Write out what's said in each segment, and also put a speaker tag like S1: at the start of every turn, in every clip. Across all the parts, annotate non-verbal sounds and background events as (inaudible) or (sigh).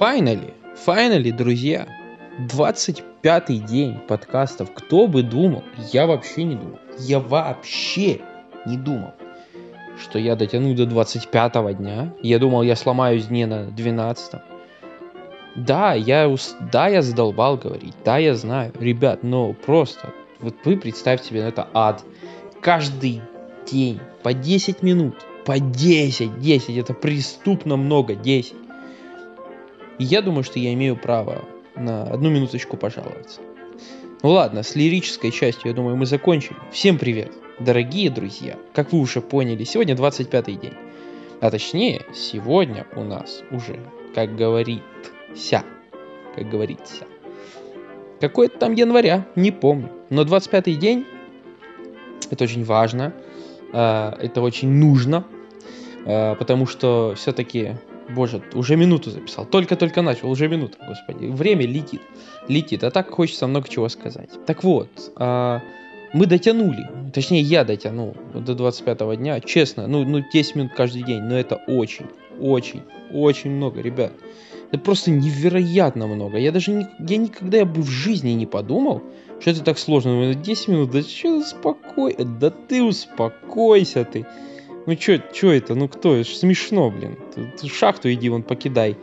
S1: Finally, finally, друзья, 25-й день подкастов. Кто бы думал? Я вообще не думал. Я вообще не думал, что я дотяну до 25 дня. Я думал, я сломаюсь дне на 12 Да, я, ус... да, я задолбал говорить. Да, я знаю. Ребят, но просто, вот вы представьте себе, это ад. Каждый день по 10 минут. По 10, 10, это преступно много, 10. И я думаю, что я имею право на одну минуточку пожаловаться. Ну ладно, с лирической частью, я думаю, мы закончили. Всем привет, дорогие друзья. Как вы уже поняли, сегодня 25-й день. А точнее, сегодня у нас уже, как говорится, как говорится, какой-то там января, не помню. Но 25-й день, это очень важно, а, это очень нужно, а, потому что все-таки Боже, уже минуту записал. Только-только начал, уже минута, господи. Время летит. Летит. А так хочется много чего сказать. Так вот, а, мы дотянули. Точнее, я дотянул до 25 дня. Честно, ну, ну 10 минут каждый день. Но это очень, очень, очень много, ребят. Это просто невероятно много. Я даже не, я никогда я бы в жизни не подумал, что это так сложно. 10 минут, да что успокой, да ты успокойся ты. Ну чё, чё это? Ну кто? Смешно, блин. Ты, шахту иди вон покидай.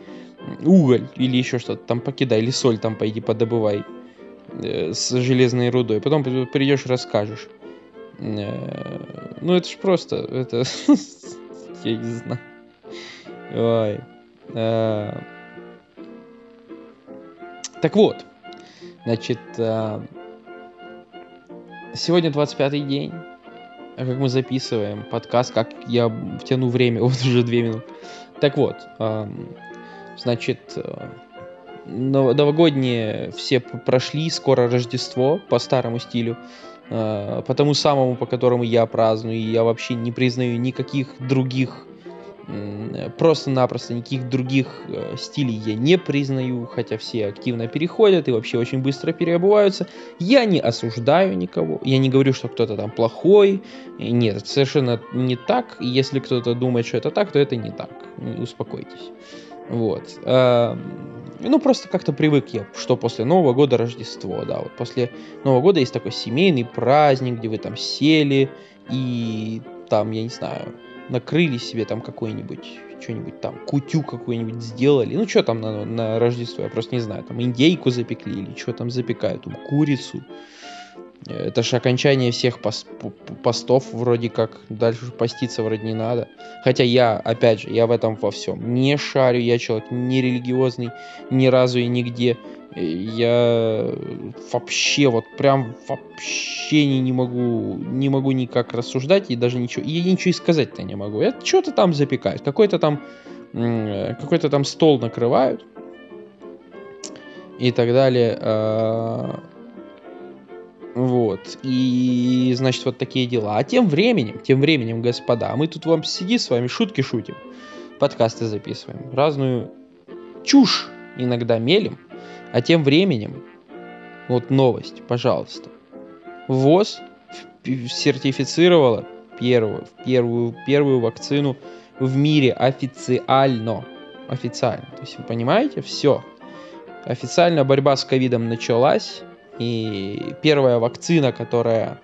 S1: Уголь или еще что-то там покидай. Или соль там пойди подобывай. Э, с железной рудой. Потом придешь расскажешь. Э, ну это ж просто. Это... (laughs) Я не знаю. Ой. Э, так вот. Значит, э, сегодня 25 день как мы записываем подкаст, как я втяну время, (laughs) вот уже две минуты. Так вот, значит, э, новогодние все прошли, скоро Рождество по старому стилю, э, по тому самому, по которому я праздную, и я вообще не признаю никаких других просто-напросто никаких других э, стилей я не признаю, хотя все активно переходят и вообще очень быстро переобуваются. Я не осуждаю никого, я не говорю, что кто-то там плохой. Нет, это совершенно не так. Если кто-то думает, что это так, то это не так. Успокойтесь. Вот. Ну, просто как-то привык я, что после Нового года Рождество, да, вот после Нового года есть такой семейный праздник, где вы там сели и там, я не знаю, накрыли себе там какой-нибудь, что-нибудь там, кутю какую-нибудь сделали. Ну, что там на, на Рождество, я просто не знаю. Там индейку запекли или что там запекают, там, курицу. Это же окончание всех пост, постов вроде как. Дальше поститься вроде не надо. Хотя я, опять же, я в этом во всем не шарю. Я человек не религиозный ни разу и нигде я вообще вот прям вообще не, не могу не могу никак рассуждать и даже ничего и я ничего и сказать-то не могу. Это что-то там запекают, какой-то там какой-то там стол накрывают и так далее. А, вот. И, значит, вот такие дела. А тем временем, тем временем, господа, мы тут вам сидим с вами, шутки шутим, подкасты записываем, разную чушь иногда мелем. А тем временем, вот новость, пожалуйста. ВОЗ сертифицировала первую, первую, первую вакцину в мире официально. Официально. То есть вы понимаете, все. Официально борьба с ковидом началась. И первая вакцина, которая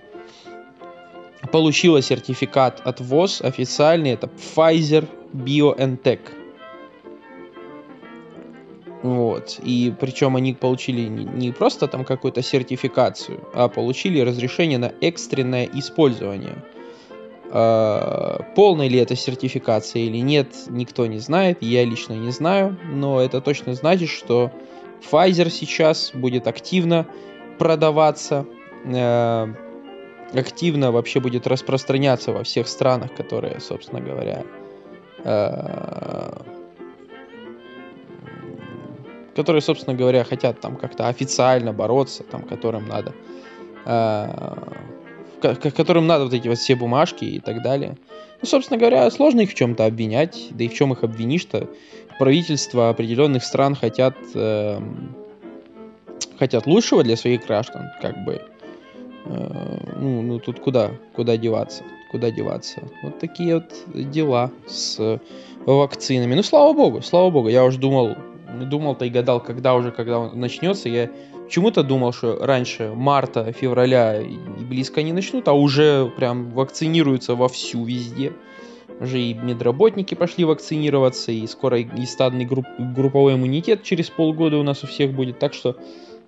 S1: получила сертификат от ВОЗ официальный, это Pfizer BioNTech. Вот. И причем они получили не просто там какую-то сертификацию, а получили разрешение на экстренное использование. А, полная ли это сертификация или нет, никто не знает, я лично не знаю, но это точно значит, что Pfizer сейчас будет активно продаваться, э, активно вообще будет распространяться во всех странах, которые, собственно говоря, э, которые, собственно говоря, хотят там как-то официально бороться, там, которым надо, э, которым надо вот эти вот все бумажки и так далее. Ну, собственно говоря, сложно их в чем-то обвинять, да и в чем их обвинишь-то. Правительства определенных стран хотят, э, хотят лучшего для своих граждан, как бы. Э, ну, ну, тут куда, куда деваться, куда деваться. Вот такие вот дела с вакцинами. Ну, слава богу, слава богу, я уже думал, думал-то и гадал, когда уже, когда он начнется. Я почему-то думал, что раньше марта, февраля близко не начнут, а уже прям вакцинируются вовсю везде. Уже и медработники пошли вакцинироваться, и скоро и стадный групп, групповой иммунитет через полгода у нас у всех будет. Так что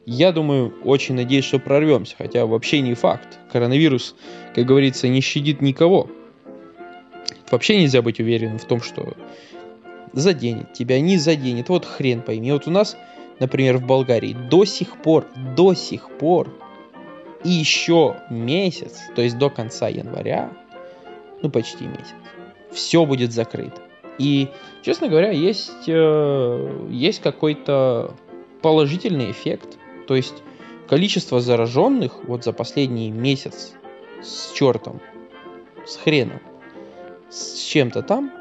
S1: я думаю, очень надеюсь, что прорвемся. Хотя вообще не факт. Коронавирус, как говорится, не щадит никого. Вообще нельзя быть уверенным в том, что заденет тебя, не заденет. Вот хрен пойми. Вот у нас, например, в Болгарии до сих пор, до сих пор и еще месяц, то есть до конца января, ну почти месяц, все будет закрыто. И, честно говоря, есть, э, есть какой-то положительный эффект. То есть количество зараженных вот за последний месяц с чертом, с хреном, с чем-то там,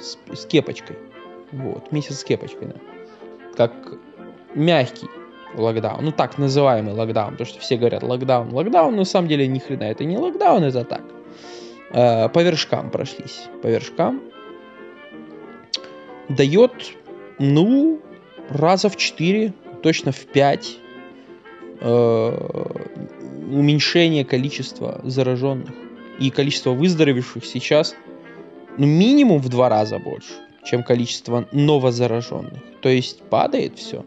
S1: с, с кепочкой. Вот, месяц с кепочкой, да. Как мягкий локдаун, ну так называемый локдаун, потому что все говорят локдаун, локдаун, но на самом деле ни хрена это не локдаун, это так. Э, по вершкам прошлись, по вершкам. Дает, ну, раза в 4, точно в 5 э, уменьшение количества зараженных и количество выздоровевших сейчас минимум в два раза больше, чем количество новозараженных. То есть падает все.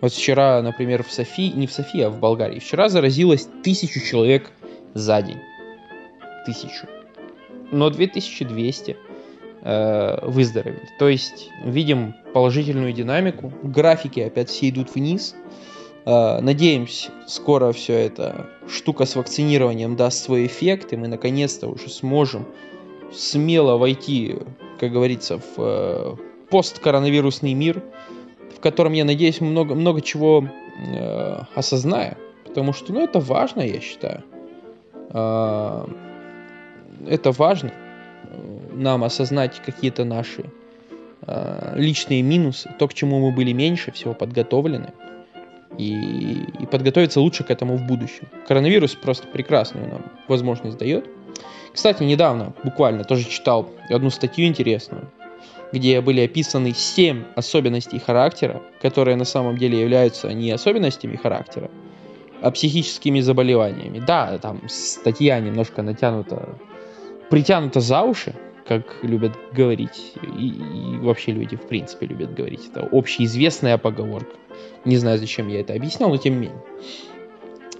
S1: Вот вчера, например, в Софии, не в Софии, а в Болгарии, вчера заразилось тысячу человек за день. Тысячу. Но 2200 э, выздоровели. То есть видим положительную динамику. Графики опять все идут вниз. Э, надеемся, скоро все это штука с вакцинированием даст свой эффект, и мы наконец-то уже сможем смело войти, как говорится, в э, посткоронавирусный мир, в котором, я надеюсь, много, много чего э, осознаем. Потому что, ну, это важно, я считаю. Э, это важно э, нам осознать какие-то наши э, личные минусы, то, к чему мы были меньше всего подготовлены, и, и подготовиться лучше к этому в будущем. Коронавирус просто прекрасную нам возможность дает. Кстати, недавно, буквально, тоже читал одну статью интересную, где были описаны 7 особенностей характера, которые на самом деле являются не особенностями характера, а психическими заболеваниями. Да, там статья немножко натянута, притянута за уши, как любят говорить, и, и вообще люди в принципе любят говорить. Это общеизвестная поговорка. Не знаю, зачем я это объяснял, но тем не менее.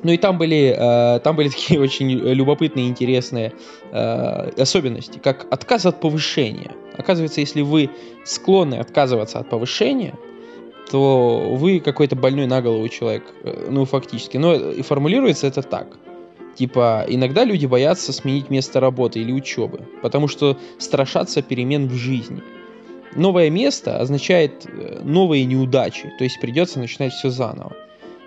S1: Ну и там были, э, там были (laughs) такие очень любопытные, интересные э, особенности, как отказ от повышения. Оказывается, если вы склонны отказываться от повышения, то вы какой-то больной на голову человек, э, ну фактически. Но и формулируется это так. Типа, иногда люди боятся сменить место работы или учебы, потому что страшатся перемен в жизни. Новое место означает э, новые неудачи, то есть придется начинать все заново.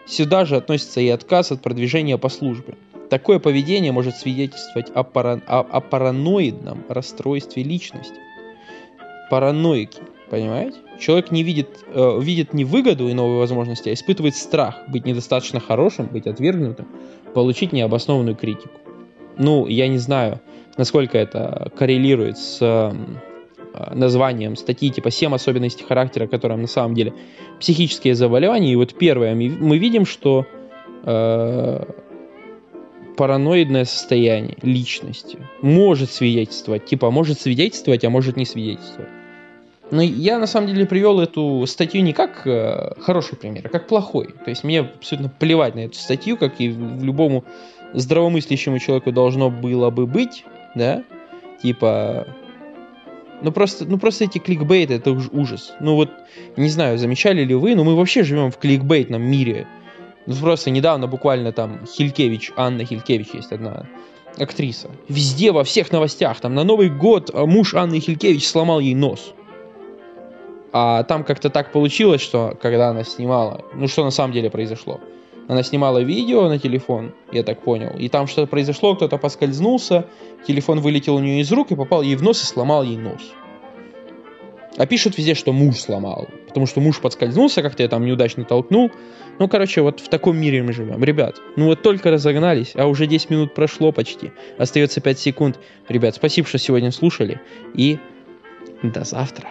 S1: Сюда же относится и отказ от продвижения по службе. Такое поведение может свидетельствовать о, пара... о, о параноидном расстройстве личности. Параноики, понимаете? Человек не видит, э, видит не выгоду и новые возможности, а испытывает страх быть недостаточно хорошим, быть отвергнутым, получить необоснованную критику. Ну, я не знаю, насколько это коррелирует с э, названием статьи типа «7 особенностей характера, которые на самом деле психические заболевания». И вот первое, мы видим, что э, параноидное состояние личности может свидетельствовать, типа может свидетельствовать, а может не свидетельствовать. Но я на самом деле привел эту статью не как э, хороший пример, а как плохой. То есть мне абсолютно плевать на эту статью, как и в любому здравомыслящему человеку должно было бы быть, да, типа, ну просто, ну просто эти кликбейты, это уж ужас. Ну вот, не знаю, замечали ли вы, но мы вообще живем в кликбейтном мире. Ну просто недавно буквально там Хилькевич, Анна Хилькевич есть одна актриса. Везде, во всех новостях, там на Новый год а муж Анны Хилькевич сломал ей нос. А там как-то так получилось, что когда она снимала, ну что на самом деле произошло? Она снимала видео на телефон, я так понял, и там что-то произошло, кто-то поскользнулся, телефон вылетел у нее из рук и попал ей в нос и сломал ей нос. А пишут везде, что муж сломал, потому что муж подскользнулся, как-то я там неудачно толкнул. Ну, короче, вот в таком мире мы живем. Ребят, ну вот только разогнались, а уже 10 минут прошло почти. Остается 5 секунд. Ребят, спасибо, что сегодня слушали, и до завтра.